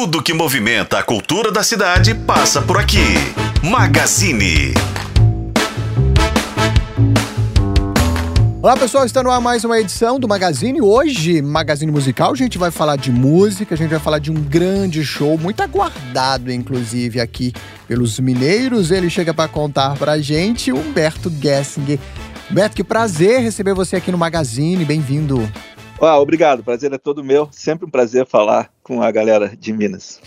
Tudo que movimenta a cultura da cidade passa por aqui. Magazine. Olá pessoal, está no ar mais uma edição do Magazine. Hoje, Magazine Musical, a gente vai falar de música, a gente vai falar de um grande show, muito aguardado inclusive aqui pelos mineiros. Ele chega para contar pra gente, Humberto Gessinger. Humberto, que prazer receber você aqui no Magazine, bem-vindo. Ah, obrigado, prazer é todo meu. Sempre um prazer falar com a galera de Minas.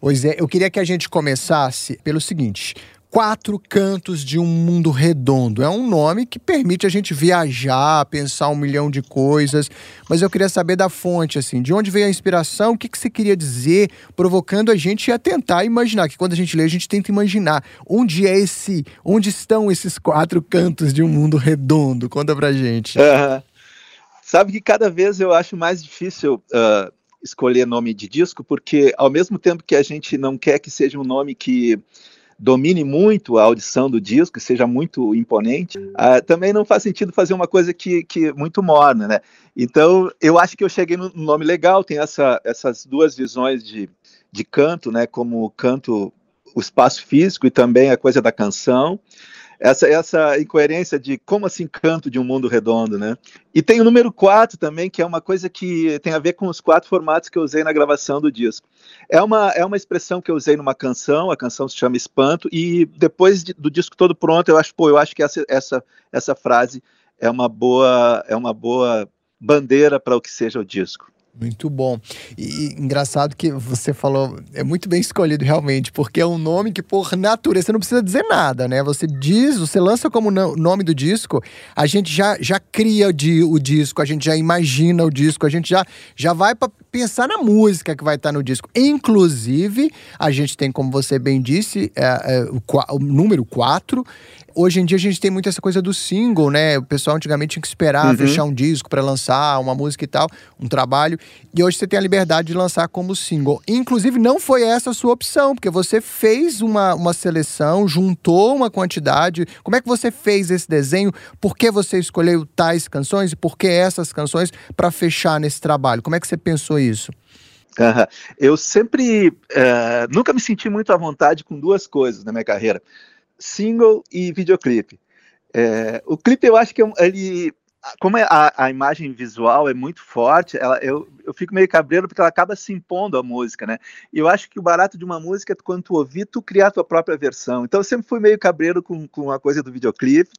Pois é, eu queria que a gente começasse pelo seguinte: Quatro Cantos de um Mundo Redondo. É um nome que permite a gente viajar, pensar um milhão de coisas, mas eu queria saber da fonte, assim, de onde veio a inspiração, o que, que você queria dizer, provocando a gente a tentar imaginar, que quando a gente lê, a gente tenta imaginar onde é esse, onde estão esses quatro cantos de um mundo redondo. Conta pra gente. Uhum. Sabe que cada vez eu acho mais difícil uh, escolher nome de disco, porque ao mesmo tempo que a gente não quer que seja um nome que domine muito a audição do disco, seja muito imponente, uh, também não faz sentido fazer uma coisa que, que muito morna, né? Então, eu acho que eu cheguei num nome legal, tem essa, essas duas visões de, de canto, né? Como canto, o espaço físico e também a coisa da canção essa, essa incoerência de como assim canto de um mundo redondo, né? E tem o número 4 também, que é uma coisa que tem a ver com os quatro formatos que eu usei na gravação do disco. É uma, é uma expressão que eu usei numa canção, a canção se chama Espanto, e depois de, do disco todo pronto, eu acho, pô, eu acho que essa, essa, essa frase é uma boa, é uma boa bandeira para o que seja o disco. Muito bom. E engraçado que você falou, é muito bem escolhido realmente, porque é um nome que, por natureza, você não precisa dizer nada, né? Você diz, você lança como nome do disco, a gente já, já cria o, disco, a gente já imagina o disco, a gente já, já vai para pensar na música que vai estar no disco. Inclusive, a gente tem, como você bem disse, é, é, o, o número 4 Hoje em dia a gente tem muito essa coisa do single, né? O pessoal antigamente tinha que esperar uhum. fechar um disco para lançar uma música e tal, um trabalho. E hoje você tem a liberdade de lançar como single. Inclusive, não foi essa a sua opção, porque você fez uma, uma seleção, juntou uma quantidade. Como é que você fez esse desenho? Por que você escolheu tais canções e por que essas canções para fechar nesse trabalho? Como é que você pensou isso? Uhum. Eu sempre, uh, nunca me senti muito à vontade com duas coisas na minha carreira single e videoclipe. É, o clipe eu acho que é ele, como é a, a, imagem visual é muito forte, ela, eu, eu fico meio cabreiro porque ela acaba se impondo à música, né? E eu acho que o barato de uma música é quando tu ouvir, tu criar a tua própria versão. Então eu sempre fui meio cabreiro com, com a coisa do videoclipe.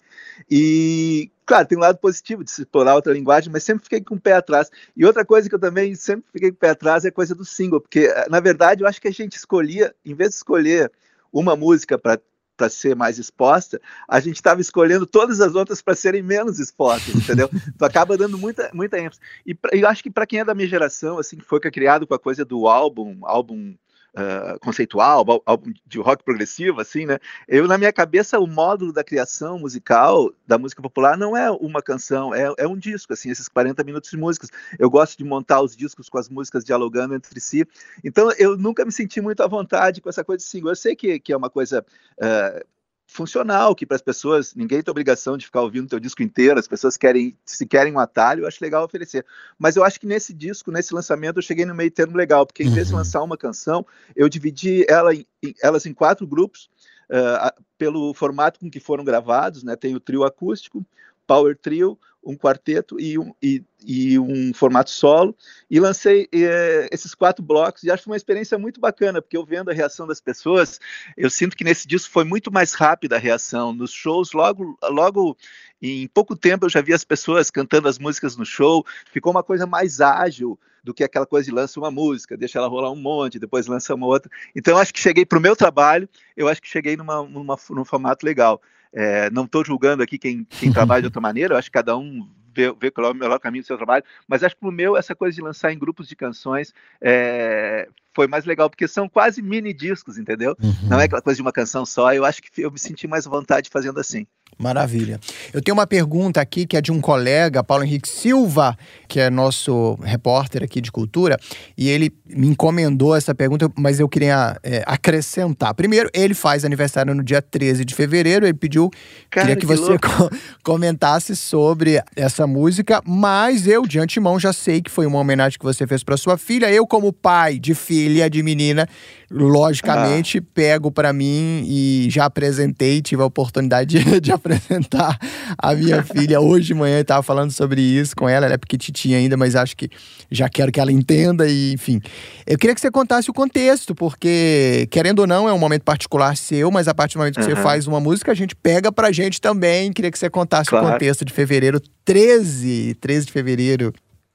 E, claro, tem um lado positivo de se explorar outra linguagem, mas sempre fiquei com o pé atrás. E outra coisa que eu também sempre fiquei com o pé atrás é a coisa do single, porque, na verdade, eu acho que a gente escolhia, em vez de escolher uma música para para ser mais exposta, a gente estava escolhendo todas as outras para serem menos expostas, entendeu? tu acaba dando muita, muita ênfase. E pra, eu acho que para quem é da minha geração, assim, que foi criado com a coisa do álbum, álbum uh, conceitual, álbum de rock progressivo, assim, né? Eu, na minha cabeça, o módulo da criação musical da música popular não é uma canção, é, é um disco, assim, esses 40 minutos de músicas. Eu gosto de montar os discos com as músicas dialogando entre si. Então, eu nunca me senti muito à vontade com essa coisa de single. Eu sei que, que é uma coisa. Uh, funcional, que para as pessoas, ninguém tem obrigação de ficar ouvindo o teu disco inteiro, as pessoas querem, se querem um atalho, eu acho legal oferecer. Mas eu acho que nesse disco, nesse lançamento, eu cheguei no meio termo legal, porque em vez de uhum. lançar uma canção, eu dividi ela em, elas em quatro grupos, uh, pelo formato com que foram gravados, né? Tem o trio acústico, power trio, um quarteto e um, e, e um formato solo, e lancei é, esses quatro blocos, e acho uma experiência muito bacana, porque eu vendo a reação das pessoas, eu sinto que nesse disco foi muito mais rápida a reação, nos shows, logo, logo em pouco tempo eu já vi as pessoas cantando as músicas no show, ficou uma coisa mais ágil, do que aquela coisa de lança uma música, deixa ela rolar um monte, depois lança uma outra. Então, acho que cheguei para o meu trabalho, eu acho que cheguei numa, numa, num formato legal. É, não estou julgando aqui quem, quem trabalha de outra maneira, eu acho que cada um vê, vê qual é o melhor caminho do seu trabalho, mas acho que o meu, essa coisa de lançar em grupos de canções é, foi mais legal, porque são quase mini discos, entendeu? Uhum. Não é aquela coisa de uma canção só, eu acho que eu me senti mais à vontade fazendo assim. Maravilha. Eu tenho uma pergunta aqui que é de um colega, Paulo Henrique Silva, que é nosso repórter aqui de cultura, e ele me encomendou essa pergunta, mas eu queria é, acrescentar. Primeiro, ele faz aniversário no dia 13 de fevereiro, ele pediu, Cara, queria que, que você co comentasse sobre essa música, mas eu, de antemão, já sei que foi uma homenagem que você fez para sua filha. Eu, como pai de filha, de menina, logicamente, ah. pego para mim e já apresentei, tive a oportunidade de, de apresentar a minha filha hoje de manhã, estava falando sobre isso com ela, ela é pequititinha ainda, mas acho que já quero que ela entenda e, enfim. Eu queria que você contasse o contexto, porque, querendo ou não, é um momento particular seu, mas a partir do momento que uhum. você faz uma música, a gente pega pra gente também. Queria que você contasse claro. o contexto de fevereiro 13, 13 de fevereiro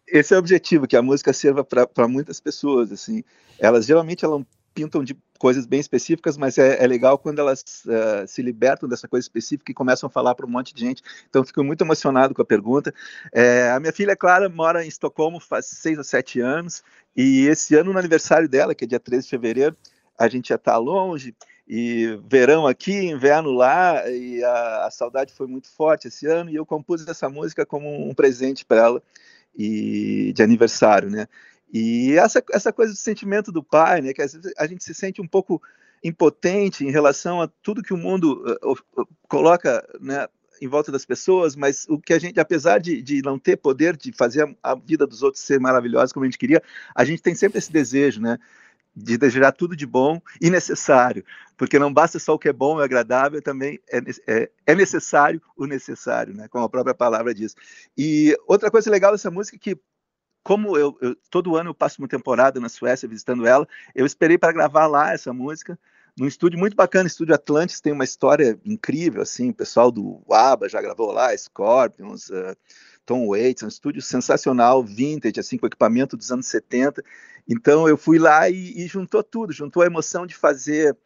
esse é o objetivo, que a música sirva para muitas pessoas, assim. Elas geralmente elas pintam de coisas bem específicas, mas é, é legal quando elas uh, se libertam dessa coisa específica e começam a falar para um monte de gente. Então, fico muito emocionado com a pergunta. É, a minha filha, Clara, mora em Estocolmo faz seis ou sete anos, e esse ano, no aniversário dela, que é dia 13 de fevereiro, a gente já está longe, e verão aqui, inverno lá, e a, a, saudade foi muito forte esse ano, e eu compus essa música como um presente para ela, e de aniversário, né? E essa, essa coisa do sentimento do pai, né, que às vezes a gente se sente um pouco impotente em relação a tudo que o mundo uh, uh, coloca né, em volta das pessoas, mas o que a gente, apesar de, de não ter poder de fazer a, a vida dos outros ser maravilhosa como a gente queria, a gente tem sempre esse desejo, né? de desejar tudo de bom e necessário, porque não basta só o que é bom e agradável, também é, é, é, necessário o necessário, né? como a própria palavra diz. E outra coisa legal dessa música é que como eu, eu, todo ano eu passo uma temporada na Suécia visitando ela, eu esperei para gravar lá essa música num estúdio muito bacana, estúdio Atlantis tem uma história incrível assim, o pessoal do ABBA já gravou lá, Scorpions, uh, Tom Waits, um estúdio sensacional, vintage, assim, com equipamento dos anos 70. Então eu fui lá e, e juntou tudo, juntou a emoção de fazer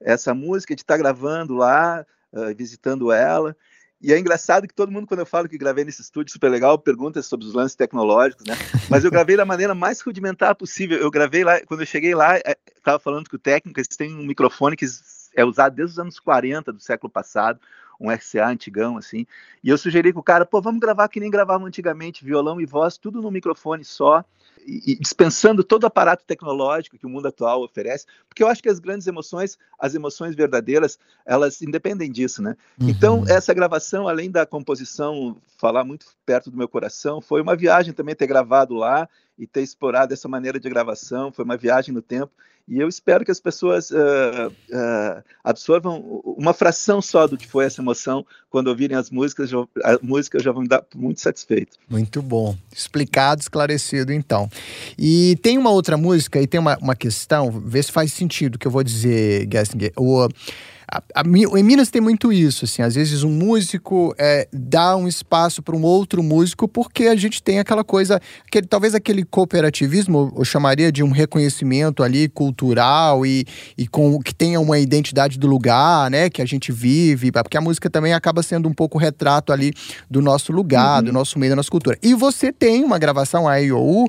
essa música, de estar tá gravando lá, uh, visitando ela, e é engraçado que todo mundo, quando eu falo que gravei nesse estúdio super legal, pergunta sobre os lances tecnológicos, né? Mas eu gravei da maneira mais rudimentar possível. Eu gravei lá, quando eu cheguei lá, estava é, falando que o técnico, eles têm um microfone que é usado desde os anos 40 do século passado, um RCA antigão, assim. E eu sugeri que o cara, pô, vamos gravar que nem gravavam antigamente, violão e voz, tudo no microfone só e, dispensando todo o aparato tecnológico que o mundo atual oferece, porque eu acho que as grandes emoções, as emoções verdadeiras, elas independem disso, né? Uhum. Então, essa gravação, além da composição falar muito perto do meu coração, foi uma viagem também ter gravado lá e ter explorado essa maneira de gravação, foi uma viagem no tempo, e eu espero que as pessoas uh, uh, absorvam uma fração só do que foi essa emoção quando ouvirem as músicas, a música já vão dar muito satisfeito. Muito bom. Explicado, esclarecido, então. E tem uma outra música e tem uma, uma questão, vê se faz sentido o que eu vou dizer, Gessinger. O a, a, em Minas tem muito isso, assim, às vezes um músico é, dá um espaço para um outro músico porque a gente tem aquela coisa, aquele, talvez aquele cooperativismo, eu chamaria de um reconhecimento ali cultural e, e com que tenha uma identidade do lugar, né, que a gente vive, porque a música também acaba sendo um pouco retrato ali do nosso lugar, uhum. do nosso meio, da nossa cultura. E você tem uma gravação, a IOU,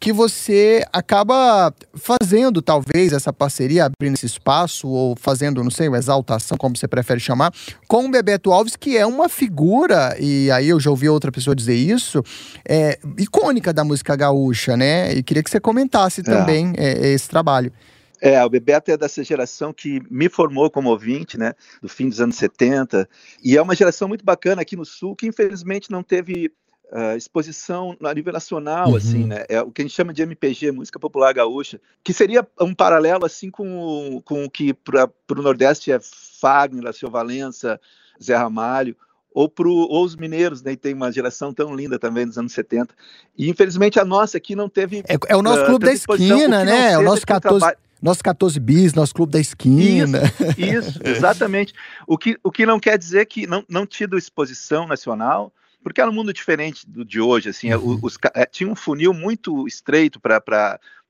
que você acaba fazendo, talvez, essa parceria, abrindo esse espaço, ou fazendo, não sei, uma exaltação, como você prefere chamar, com o Bebeto Alves, que é uma figura, e aí eu já ouvi outra pessoa dizer isso, é, icônica da música gaúcha, né? E queria que você comentasse é. também é. esse trabalho. É, o Bebeto é dessa geração que me formou como ouvinte, né, do fim dos anos 70, e é uma geração muito bacana aqui no Sul, que infelizmente não teve uh, exposição a nível nacional, assim, uhum. assim, né? É o que a gente chama de MPG, música popular gaúcha, que seria um paralelo assim com, com o que para o Nordeste é Fagner, Alceu Valença, Zé Ramalho, ou, pro, ou os mineiros, né? tem uma geração tão linda também dos anos 70. E infelizmente a nossa aqui não teve. É, é o nosso uh, clube da esquina, né? É o nosso 14. Nosso 14 bis, nosso clube da esquina. Isso, isso, exatamente. O que, o que não quer dizer que não, não tido exposição nacional, porque era um mundo diferente do de hoje, assim, uhum. os, é, tinha um funil muito estreito para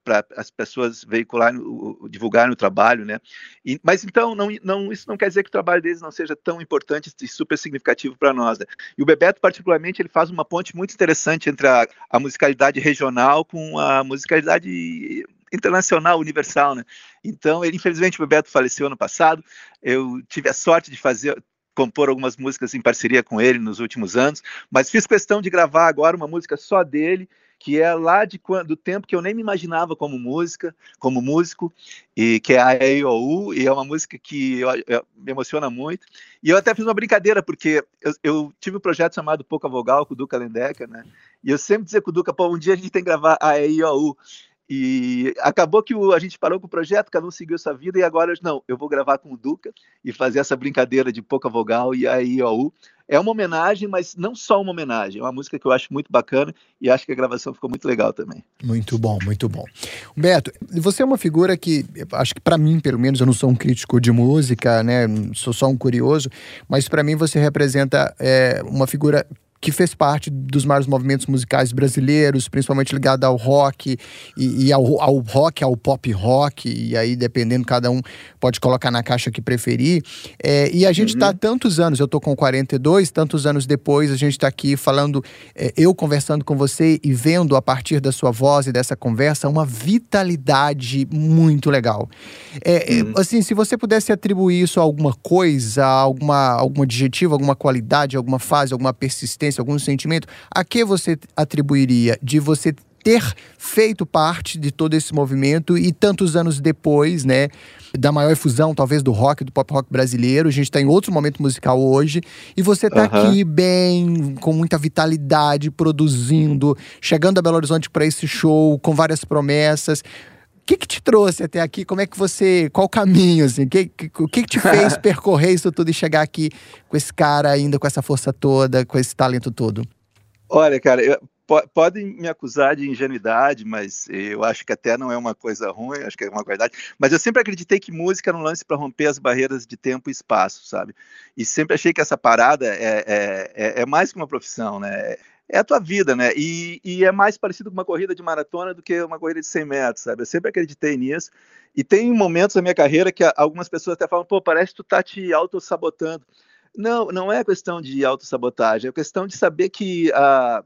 para as pessoas veicularem, divulgarem o trabalho, né? E, mas então, não, não, isso não quer dizer que o trabalho deles não seja tão importante e super significativo para nós. Né? E o Bebeto, particularmente, ele faz uma ponte muito interessante entre a, a musicalidade regional com a musicalidade internacional, universal, né? Então, ele, infelizmente, o Bebeto faleceu ano passado. Eu tive a sorte de fazer, compor algumas músicas em parceria com ele nos últimos anos, mas fiz questão de gravar agora uma música só dele, que é lá de do tempo que eu nem me imaginava como música, como músico, e que é a EIOU, e é uma música que eu, eu, me emociona muito. E eu até fiz uma brincadeira, porque eu, eu tive um projeto chamado Pouca Vogal com o Duca Lendecker, né? E eu sempre dizia com o Duca, pô, um dia a gente tem que gravar a EIOU. E acabou que o, a gente parou com o projeto, cada um seguiu sua vida, e agora, não, eu vou gravar com o Duca e fazer essa brincadeira de pouca vogal e a IOU. É uma homenagem, mas não só uma homenagem, é uma música que eu acho muito bacana e acho que a gravação ficou muito legal também. Muito bom, muito bom. Humberto, você é uma figura que, acho que para mim, pelo menos, eu não sou um crítico de música, né, sou só um curioso, mas para mim você representa é, uma figura que fez parte dos maiores movimentos musicais brasileiros, principalmente ligado ao rock e, e ao, ao, rock, ao pop rock, e aí dependendo, cada um pode colocar na caixa que preferir. É, e a gente está uhum. tantos anos, eu estou com 42, tantos anos depois, a gente está aqui falando, é, eu conversando com você e vendo a partir da sua voz e dessa conversa uma vitalidade muito legal. É, é uhum. Assim, se você pudesse atribuir isso a alguma coisa, alguma, algum adjetivo, alguma qualidade, alguma fase, alguma persistência, algum sentimento, a que você atribuiria de você ter feito parte de todo esse movimento e tantos anos depois, né, da maior fusão talvez do rock, do pop rock brasileiro, a gente está em outro momento musical hoje e você está uhum. aqui bem, com muita vitalidade, produzindo, chegando a Belo Horizonte para esse show, com várias promessas. O que, que te trouxe até aqui? Como é que você. Qual o caminho, assim? Que, que, o que, que te fez percorrer isso tudo e chegar aqui com esse cara ainda, com essa força toda, com esse talento todo? Olha, cara, eu, podem me acusar de ingenuidade, mas eu acho que até não é uma coisa ruim, acho que é uma verdade. Mas eu sempre acreditei que música era um lance para romper as barreiras de tempo e espaço, sabe? E sempre achei que essa parada é, é, é, é mais que uma profissão, né? É a tua vida, né? E, e, é mais parecido com uma corrida de maratona do que uma corrida de 100 metros, sabe? Eu sempre acreditei nisso. E tem momentos da minha carreira que algumas pessoas até falam, pô, parece que tu tá te auto-sabotando. Não, não é questão de auto-sabotagem, é questão de saber que, uh,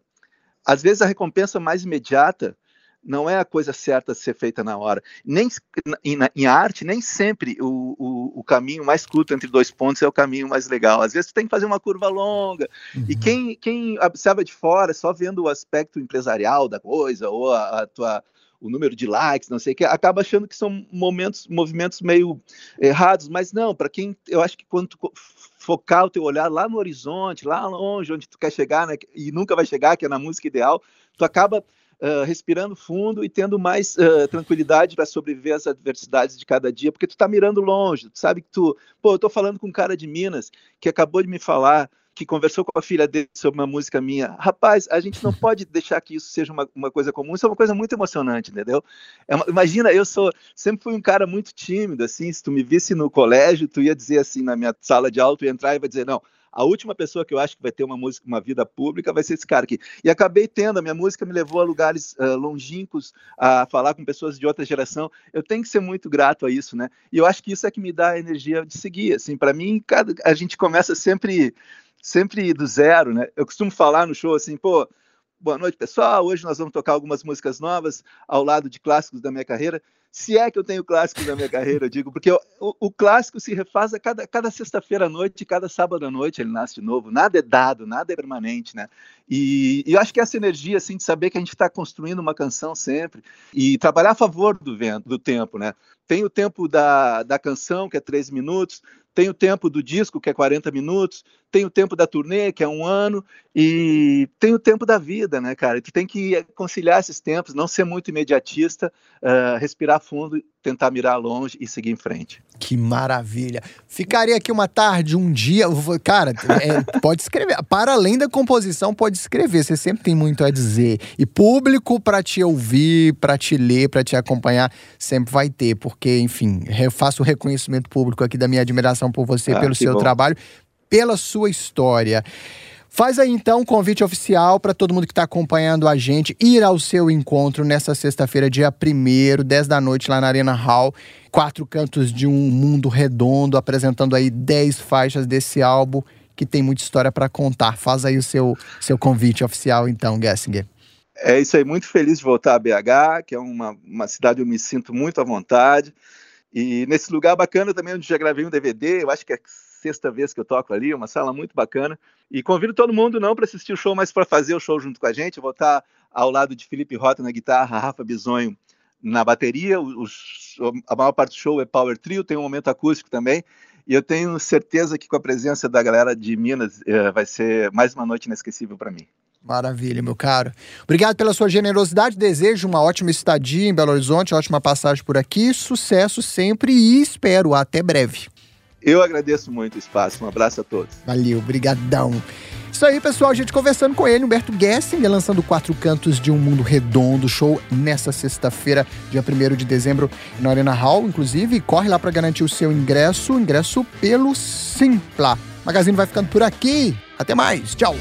às vezes, a recompensa mais imediata não é a coisa certa a ser feita na hora. Nem em, em arte, nem sempre o, o, o, caminho mais curto entre dois pontos é o caminho mais legal. Às vezes tu tem que fazer uma curva longa. Uhum. E quem, quem observa de fora, só vendo o aspecto empresarial da coisa, ou a, a tua o número de likes, não sei o que, acaba achando que são momentos, movimentos meio errados, mas não, para quem, eu acho que quando tu focar o teu olhar lá no horizonte, lá longe, onde tu quer chegar, né, e nunca vai chegar, que é na música ideal, tu acaba uh, respirando fundo e tendo mais uh, tranquilidade para sobreviver às adversidades de cada dia, porque tu está mirando longe, tu sabe que tu, pô, eu estou falando com um cara de Minas que acabou de me falar que conversou com a filha dele sobre uma música minha. Rapaz, a gente não pode deixar que isso seja uma, uma coisa comum, isso é uma coisa muito emocionante, entendeu? É uma, imagina, eu sou, sempre fui um cara muito tímido, assim, se tu me visse no colégio, tu ia dizer assim, na minha sala de aula, tu ia entrar e vai dizer, não, a última pessoa que eu acho que vai ter uma música, uma vida pública vai ser esse cara aqui. E acabei tendo, a minha música me levou a lugares uh, longínquos, a falar com pessoas de outra geração. Eu tenho que ser muito grato a isso, né? E eu acho que isso é que me dá a energia de seguir. Assim, para mim, cada, a gente começa sempre sempre do zero, né? Eu costumo falar no show assim, pô, boa noite, pessoal. Hoje nós vamos tocar algumas músicas novas ao lado de clássicos da minha carreira se é que eu tenho clássicos na minha carreira, eu digo, porque o, o, clássico se refaz a cada, cada sexta-feira à noite, cada sábado à noite ele nasce de novo. Nada é dado, nada é permanente, né? E, e eu acho que essa energia, assim, de saber que a gente está construindo uma canção sempre e trabalhar a favor do vento, do tempo, né? Tem o tempo da, da canção, que é três minutos, tem o tempo do disco, que é 40 minutos, tem o tempo da turnê, que é um ano, e tem o tempo da vida, né, cara? Tu tem que conciliar esses tempos, não ser muito imediatista, uh, respirar fundo, tentar mirar longe e seguir em frente. Que maravilha. Ficaria aqui uma tarde, um dia. Cara, é, pode escrever. Para além da composição, pode escrever. Você sempre tem muito a dizer. E público para te ouvir, para te ler, para te acompanhar, sempre vai ter. Porque, enfim, faço o reconhecimento público aqui da minha admiração por você, ah, pelo seu bom. trabalho pela sua história. Faz aí então um convite oficial para todo mundo que está acompanhando a gente ir ao seu encontro nessa sexta-feira, dia 1 10 da noite, lá na Arena Hall. Quatro cantos de um mundo redondo, apresentando aí 10 faixas desse álbum que tem muita história para contar. Faz aí o seu, seu convite oficial, então, Gessinger. É isso aí, muito feliz de voltar a BH, que é uma, uma cidade onde eu me sinto muito à vontade. E nesse lugar bacana também, onde já gravei um DVD, eu acho que é sexta vez que eu toco ali, uma sala muito bacana. E convido todo mundo não para assistir o show, mas para fazer o show junto com a gente. Eu vou estar ao lado de Felipe Rota na guitarra, Rafa Bisonho na bateria. A maior parte do show é power trio, tem um momento acústico também. E eu tenho certeza que com a presença da galera de Minas eh, vai ser mais uma noite inesquecível para mim. Maravilha, meu caro. Obrigado pela sua generosidade. Desejo uma ótima estadia em Belo Horizonte, ótima passagem por aqui. Sucesso sempre e espero até breve. Eu agradeço muito o espaço. Um abraço a todos. Valeu, brigadão. Isso aí, pessoal, a gente conversando com ele, Humberto Gessinger, lançando Quatro Cantos de um Mundo Redondo, show nessa sexta-feira, dia 1 de dezembro, na Arena Hall, inclusive. Corre lá para garantir o seu ingresso, ingresso pelo Simpla. O Magazine vai ficando por aqui. Até mais. Tchau.